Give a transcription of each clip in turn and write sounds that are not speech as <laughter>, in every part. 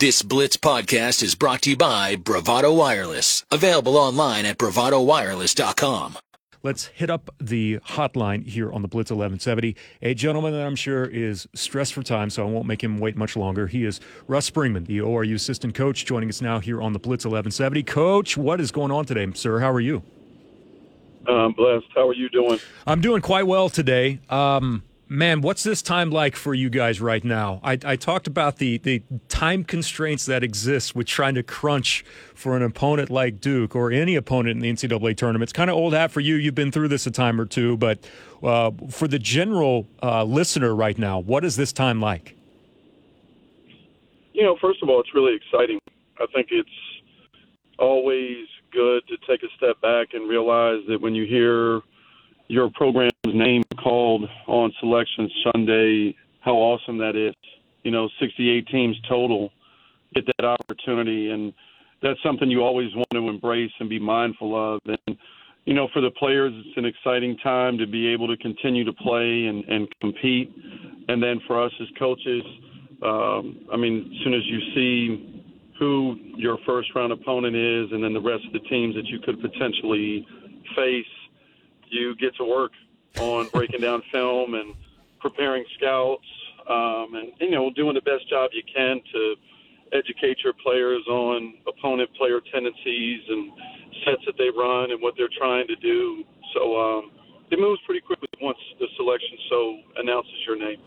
This Blitz podcast is brought to you by Bravado Wireless. Available online at bravadowireless.com. Let's hit up the hotline here on the Blitz 1170. A gentleman that I'm sure is stressed for time, so I won't make him wait much longer. He is Russ Springmann, the ORU assistant coach, joining us now here on the Blitz 1170. Coach, what is going on today, sir? How are you? I'm blessed. How are you doing? I'm doing quite well today. Um, Man, what's this time like for you guys right now? I, I, talked about the, the time constraints that exist with trying to crunch for an opponent like Duke or any opponent in the NCAA tournament. It's kind of old hat for you. You've been through this a time or two, but uh, for the general uh, listener right now, what is this time like? You know, first of all, it's really exciting. I think it's always good to take a step back and realize that when you hear your program's name called on Selection Sunday, how awesome that is. You know, 68 teams total get that opportunity, and that's something you always want to embrace and be mindful of. And, you know, for the players, it's an exciting time to be able to continue to play and, and compete. And then for us as coaches, um, I mean, as soon as you see who your first round opponent is and then the rest of the teams that you could potentially face, you get to work on breaking down film and preparing scouts, um, and you know doing the best job you can to educate your players on opponent player tendencies and sets that they run and what they're trying to do. So um, it moves pretty quickly once the selection so announces your name.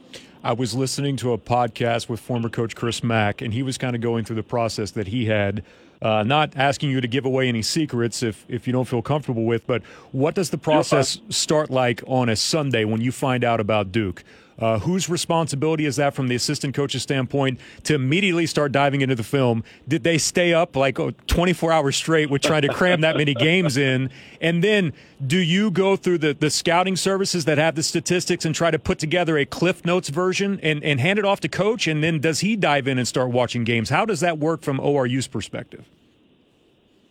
I was listening to a podcast with former coach Chris Mack, and he was kind of going through the process that he had uh, not asking you to give away any secrets if, if you don't feel comfortable with, but what does the process start like on a Sunday when you find out about Duke? Uh, whose responsibility is that from the assistant coach's standpoint to immediately start diving into the film? Did they stay up like oh, 24 hours straight with trying to cram that many games in? And then do you go through the, the scouting services that have the statistics and try to put together a Cliff Notes version and, and hand it off to coach? And then does he dive in and start watching games? How does that work from ORU's perspective?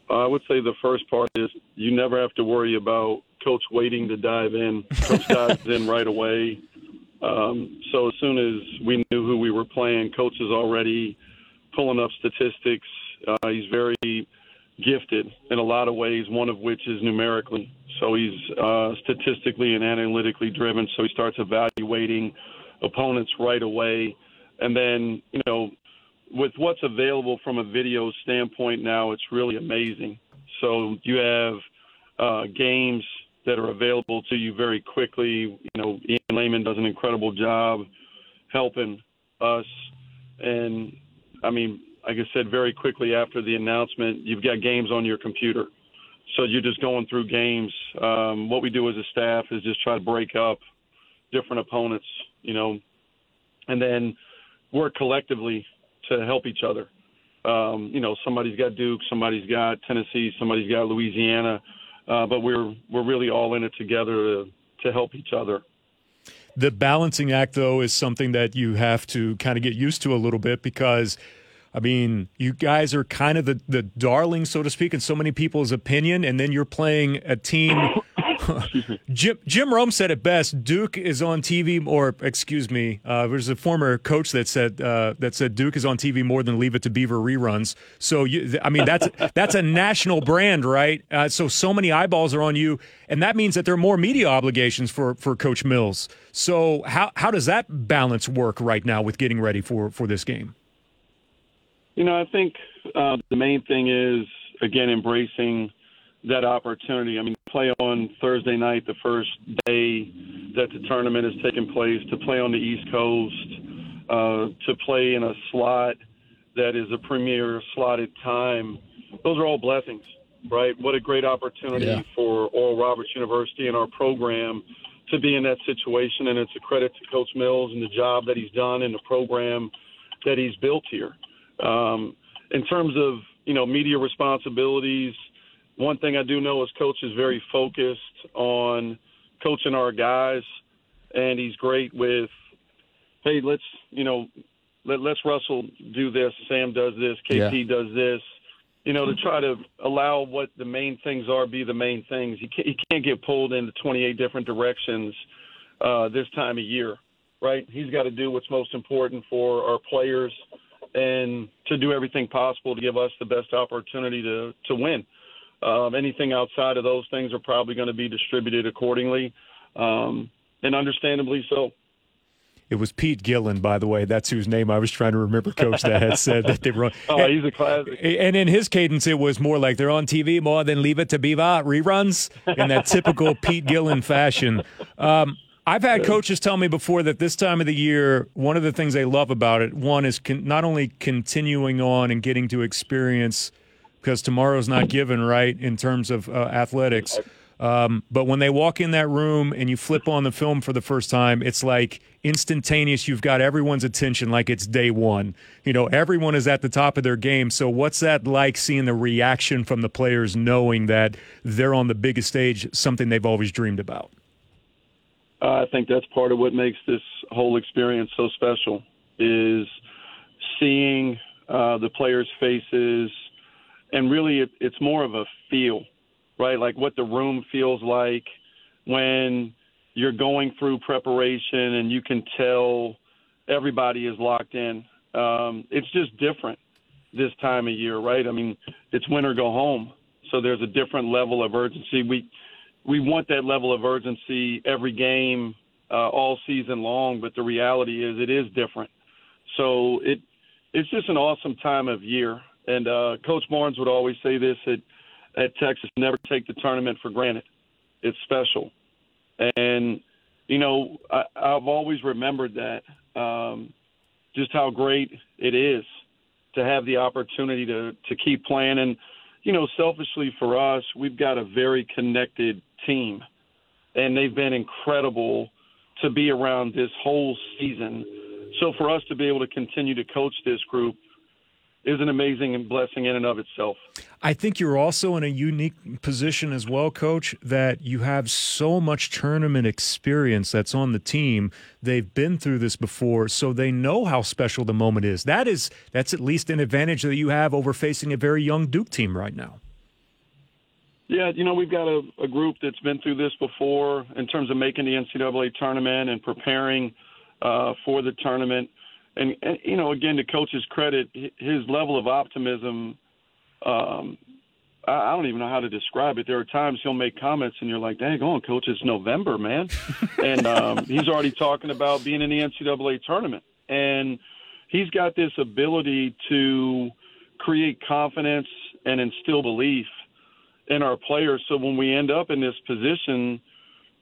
I would say the first part is you never have to worry about coach waiting to dive in. Coach dives in right away. Um, so as soon as we knew who we were playing, coach is already pulling up statistics. Uh, he's very gifted in a lot of ways, one of which is numerically. So he's uh, statistically and analytically driven. So he starts evaluating opponents right away. And then, you know, with what's available from a video standpoint now, it's really amazing. So you have uh, games that are available to you very quickly. You know, Lehman does an incredible job helping us. And I mean, like I said, very quickly after the announcement, you've got games on your computer. So you're just going through games. Um, what we do as a staff is just try to break up different opponents, you know, and then work collectively to help each other. Um, you know, somebody's got Duke, somebody's got Tennessee, somebody's got Louisiana, uh, but we're we're really all in it together to, to help each other. The balancing act, though, is something that you have to kind of get used to a little bit because. I mean, you guys are kind of the, the darling, so to speak, in so many people's opinion, and then you're playing a team <laughs> Jim, Jim Rome said it best. Duke is on TV, or excuse me, uh, there's a former coach that said uh, that said Duke is on TV more than Leave It to Beaver reruns. So you, I mean, that's that's a national brand, right? Uh, so so many eyeballs are on you, and that means that there are more media obligations for for Coach Mills. So how how does that balance work right now with getting ready for for this game? You know, I think uh, the main thing is again embracing that opportunity. I mean, play on Thursday night, the first day that the tournament is taking place, to play on the East Coast, uh, to play in a slot that is a premier slotted time. Those are all blessings, right? What a great opportunity yeah. for Oral Roberts University and our program to be in that situation. And it's a credit to Coach Mills and the job that he's done and the program that he's built here. Um, in terms of, you know, media responsibilities – one thing I do know is coach is very focused on coaching our guys, and he's great with, hey, let's you know, let let's Russell do this, Sam does this, KP yeah. does this, you know, to try to allow what the main things are be the main things. He can't, he can't get pulled into 28 different directions uh, this time of year, right? He's got to do what's most important for our players and to do everything possible to give us the best opportunity to to win. Um, anything outside of those things are probably going to be distributed accordingly, um, and understandably so. It was Pete Gillen, by the way. That's whose name I was trying to remember. Coach that had said that they were. <laughs> oh, he's a classic. And in his cadence, it was more like they're on TV more than Leave It to Beaver reruns in that typical <laughs> Pete Gillen fashion. Um, I've had coaches tell me before that this time of the year, one of the things they love about it, one is con- not only continuing on and getting to experience, because tomorrow's not given, right, in terms of uh, athletics. Um, but when they walk in that room and you flip on the film for the first time, it's like instantaneous. You've got everyone's attention like it's day one. You know, everyone is at the top of their game. So, what's that like seeing the reaction from the players knowing that they're on the biggest stage, something they've always dreamed about? Uh, I think that's part of what makes this whole experience so special is seeing uh, the players' faces, and really, it, it's more of a feel right? Like what the room feels like when you're going through preparation and you can tell everybody is locked in. Um, it's just different this time of year, right? I mean, it's win or go home, so there's a different level of urgency. We we want that level of urgency every game, uh, all season long, but the reality is it is different. So it it's just an awesome time of year. And uh, Coach Barnes would always say this: that at Texas never take the tournament for granted. It's special, and you know I, I've always remembered that um, just how great it is to have the opportunity to to keep playing. And you know, selfishly for us, we've got a very connected team, and they've been incredible to be around this whole season. So for us to be able to continue to coach this group is an amazing blessing in and of itself. I think you're also in a unique position as well, coach, that you have so much tournament experience that's on the team. They've been through this before, so they know how special the moment is. That is that's at least an advantage that you have over facing a very young Duke team right now. Yeah, you know, we've got a, a group that's been through this before in terms of making the NCAA tournament and preparing uh, for the tournament and, and you know, again, to coach's credit, his level of optimism. Um, I, I don't even know how to describe it. There are times he'll make comments, and you're like, "Dang, on, coach, it's November, man," <laughs> and um, he's already talking about being in the NCAA tournament, and he's got this ability to create confidence and instill belief in our players. So when we end up in this position,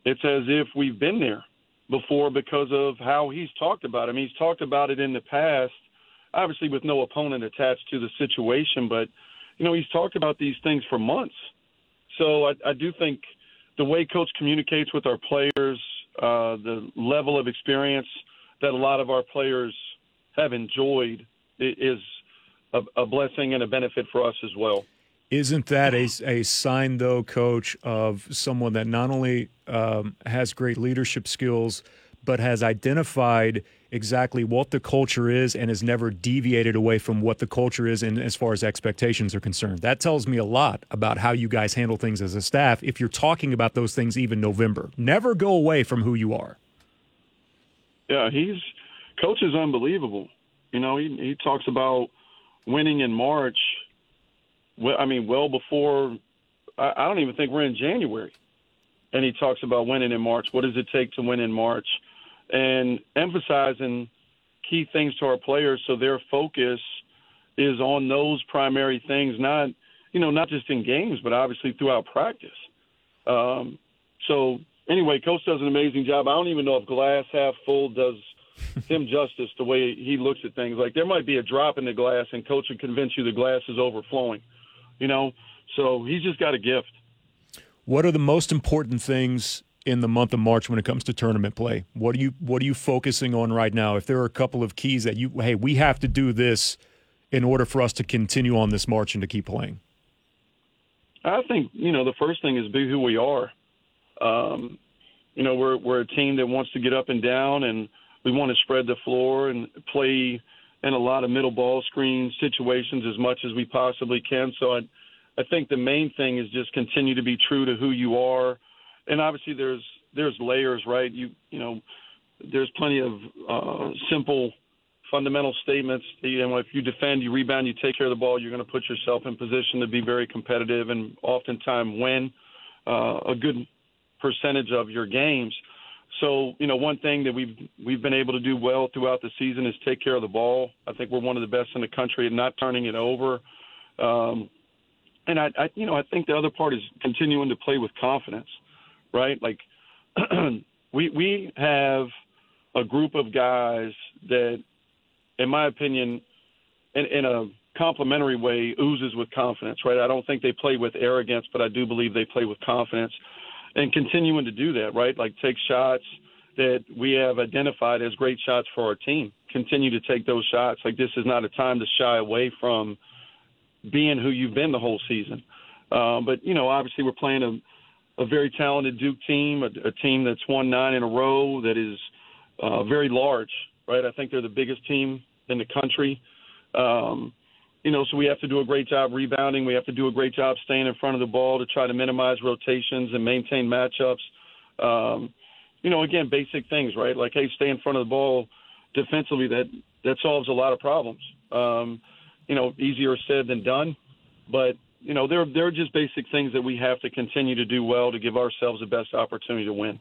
it's as if we've been there before because of how he's talked about it. I mean, he's talked about it in the past, obviously with no opponent attached to the situation, but you know, he's talked about these things for months. So I, I do think the way coach communicates with our players, uh, the level of experience that a lot of our players have enjoyed is a, a blessing and a benefit for us as well. Isn't that a, a sign, though, coach, of someone that not only um, has great leadership skills, but has identified exactly what the culture is and has never deviated away from what the culture is in, as far as expectations are concerned? That tells me a lot about how you guys handle things as a staff if you're talking about those things even November. Never go away from who you are. Yeah, he's coach is unbelievable. You know, he, he talks about winning in March – well, I mean, well before. I, I don't even think we're in January, and he talks about winning in March. What does it take to win in March? And emphasizing key things to our players so their focus is on those primary things, not you know not just in games, but obviously throughout practice. Um, so anyway, coach does an amazing job. I don't even know if glass half full does him <laughs> justice the way he looks at things. Like there might be a drop in the glass, and coach would convince you the glass is overflowing you know. So he's just got a gift. What are the most important things in the month of March when it comes to tournament play? What are you What are you focusing on right now? If there are a couple of keys that you, hey, we have to do this in order for us to continue on this march and to keep playing. I think you know the first thing is be who we are. Um, you know, we're we're a team that wants to get up and down, and we want to spread the floor and play in a lot of middle ball screen situations as much as we possibly can. So I, I think the main thing is just continue to be true to who you are, and obviously there's there's layers, right? You you know, there's plenty of uh, simple fundamental statements. You know, if you defend, you rebound, you take care of the ball, you're going to put yourself in position to be very competitive and oftentimes win uh, a good percentage of your games. So, you know, one thing that we've we've been able to do well throughout the season is take care of the ball. I think we're one of the best in the country at not turning it over. Um, and I, I, you know, I think the other part is continuing to play with confidence, right? Like, <clears throat> we we have a group of guys that, in my opinion, in, in a complimentary way, oozes with confidence, right? I don't think they play with arrogance, but I do believe they play with confidence and continuing to do that, right? Like take shots that we have identified as great shots for our team. Continue to take those shots. Like this is not a time to shy away from being who you've been the whole season. Um, but you know, obviously, we're playing a, a very talented Duke team, a, a team that's won nine in a row, that is uh, very large, right? I think they're the biggest team in the country. Um, you know, so we have to do a great job rebounding. We have to do a great job staying in front of the ball to try to minimize rotations and maintain matchups. Um, you know, again, basic things, right? Like, hey, stay in front of the ball defensively. That that solves a lot of problems. Um, you know, easier said than done, but you know, there there are just basic things that we have to continue to do well to give ourselves the best opportunity to win.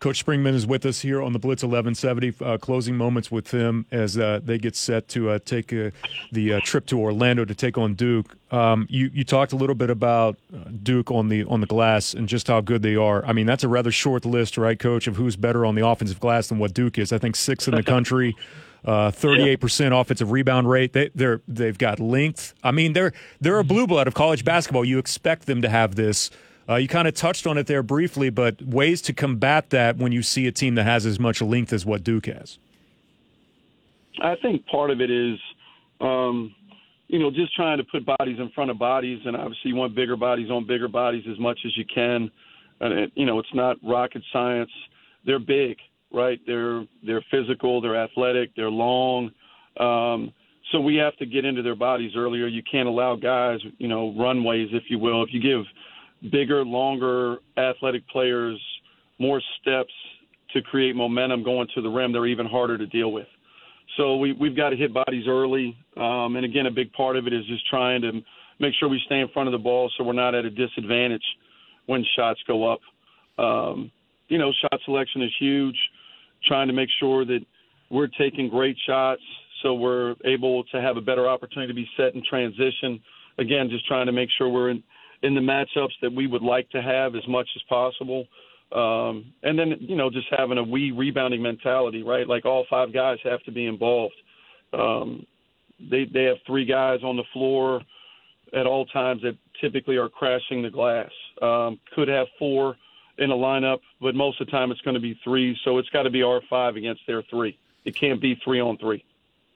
Coach Springmann is with us here on the Blitz 1170. Uh, closing moments with him as uh, they get set to uh, take uh, the uh, trip to Orlando to take on Duke. Um, you you talked a little bit about uh, Duke on the on the glass and just how good they are. I mean, that's a rather short list, right, Coach, of who's better on the offensive glass than what Duke is. I think sixth in the <laughs> country. Thirty-eight percent offensive rebound rate. They, they're they've got length. I mean, they're they're a blue blood of college basketball. You expect them to have this. Uh, you kind of touched on it there briefly, but ways to combat that when you see a team that has as much length as what Duke has. I think part of it is, um, you know, just trying to put bodies in front of bodies, and obviously you want bigger bodies on bigger bodies as much as you can. And it, you know, it's not rocket science. They're big, right? They're they're physical, they're athletic, they're long. Um, so we have to get into their bodies earlier. You can't allow guys, you know, runways, if you will. If you give bigger, longer athletic players more steps to create momentum going to the rim, they're even harder to deal with. So we, we've got to hit bodies early. Um, and again, a big part of it is just trying to make sure we stay in front of the ball so we're not at a disadvantage when shots go up. Um, you know, shot selection is huge. Trying to make sure that we're taking great shots so we're able to have a better opportunity to be set in transition. Again, just trying to make sure we're in, in the matchups that we would like to have as much as possible. Um, and then, you know, just having a we rebounding mentality, right? Like all five guys have to be involved. Um, they they have three guys on the floor at all times that typically are crashing the glass. Um, could have four in a lineup, but most of the time it's going to be three. So it's got to be our five against their three. It can't be three on three.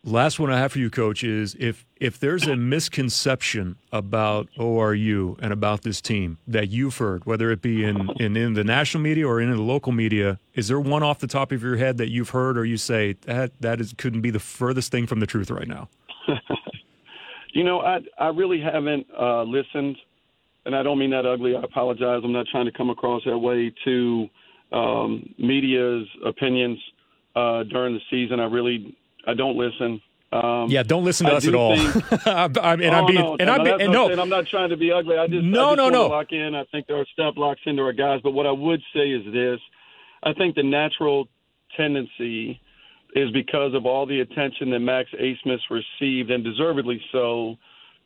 Last one I have for you, Coach, is if if there's a misconception about ORU and about this team that you've heard, whether it be in, in, in the national media or in the local media, is there one off the top of your head that you've heard or you say that that is couldn't be the furthest thing from the truth right now? <laughs> you know, I I really haven't uh, listened, and I don't mean that ugly. I apologize. I'm not trying to come across that way to um, media's opinions uh, during the season. I really I don't listen. Um, yeah, don't listen to I us at all. Think, <laughs> mean, oh, I'm being, no, and I'm, being, and no, I'm not trying to be ugly. I just, no, I just no, no. Lock in. I think there are step locks into our guys. But what I would say is this: I think the natural tendency is because of all the attention that Max Abmas received, and deservedly so,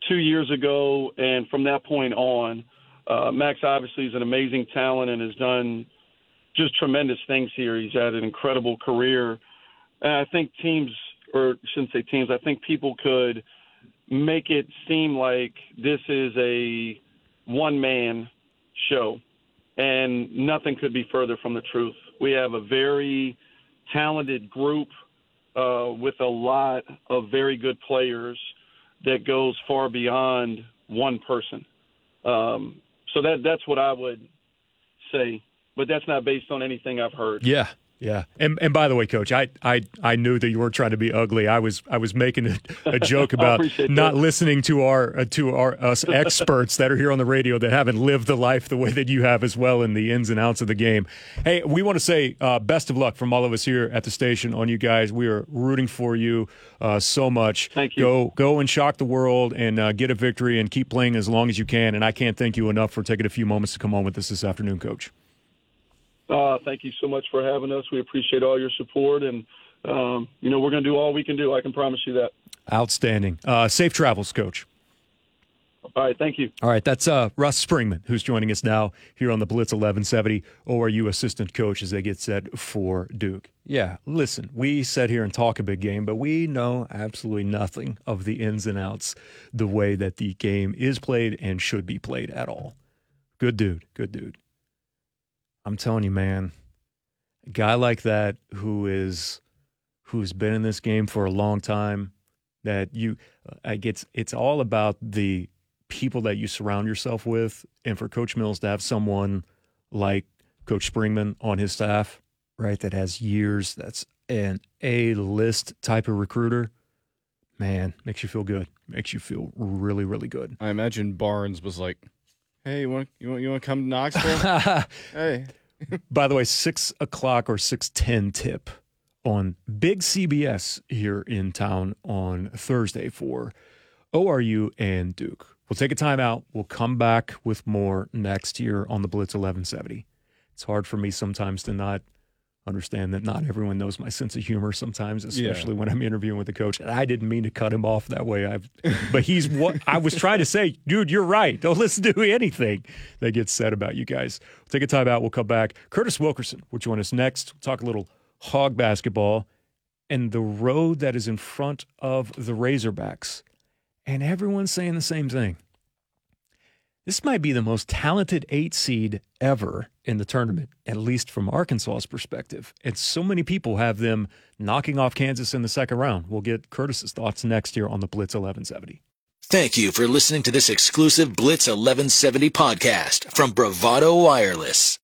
two years ago, and from that point on, uh, Max obviously is an amazing talent and has done just tremendous things here. He's had an incredible career. And I think teams or shouldn't say teams, I think people could make it seem like this is a one man show. And nothing could be further from the truth. We have a very talented group uh, with a lot of very good players that goes far beyond one person. Um, so that that's what I would say, but that's not based on anything I've heard. Yeah, Yeah, and and by the way, Coach, I I, I knew that you weren't trying to be ugly. I was I was making a, a <laughs> joke about not that. listening to our uh, to our us <laughs> experts that are here on the radio that haven't lived the life the way that you have as well in the ins and outs of the game. Hey, we want to say uh, best of luck from all of us here at the station on you guys. We are rooting for you uh, so much. Thank you. Go go and shock the world and uh, get a victory and keep playing as long as you can. And I can't thank you enough for taking a few moments to come on with us this afternoon, Coach. Uh, thank you so much for having us. We appreciate all your support, and um, you know we're going to do all we can do. I can promise you that. Outstanding. Uh, safe travels, Coach. All right, thank you. All right, that's uh, Russ Springmann, who's joining us now here on the Blitz 1170, ORU assistant coach as they get set for Duke. Yeah, listen, we sit here and talk a big game, but we know absolutely nothing of the ins and outs, the way that the game is played and should be played at all. Good dude, good dude. I'm telling you, man, a guy like that who is who's been in this game for a long time, that you, I get it's all about the people that you surround yourself with, and for Coach Mills to have someone like Coach Springmann on his staff, right, that has years, that's an A list type of recruiter, man, makes you feel good. Makes you feel really, really good. I imagine Barnes was like, "Hey, you want you want you want to come to Knoxville? <laughs> hey, <laughs> By the way, six o'clock or six ten tip on Big CBS here in town on Thursday for ORU and Duke. We'll take a timeout. We'll come back with more next year on the Blitz 1170. It's hard for me sometimes to not understand that not everyone knows my sense of humor sometimes, especially when I'm interviewing with the coach. And I didn't mean to cut him off that way. I've, <laughs> but he's what I was trying to say, dude, you're right. Don't listen to anything that gets said about you guys. We'll take a time out. We'll come back. Curtis Wilkerson will join us next. We'll talk a little hog basketball and the road that is in front of the Razorbacks. And everyone's saying the same thing. This might be the most talented eight seed ever in the tournament, at least from Arkansas's perspective. And so many people have them knocking off Kansas in the second round. We'll get Curtis's thoughts next year on the Blitz 1170. Thank you for listening to this exclusive Blitz 1170 podcast from Bravado Wireless.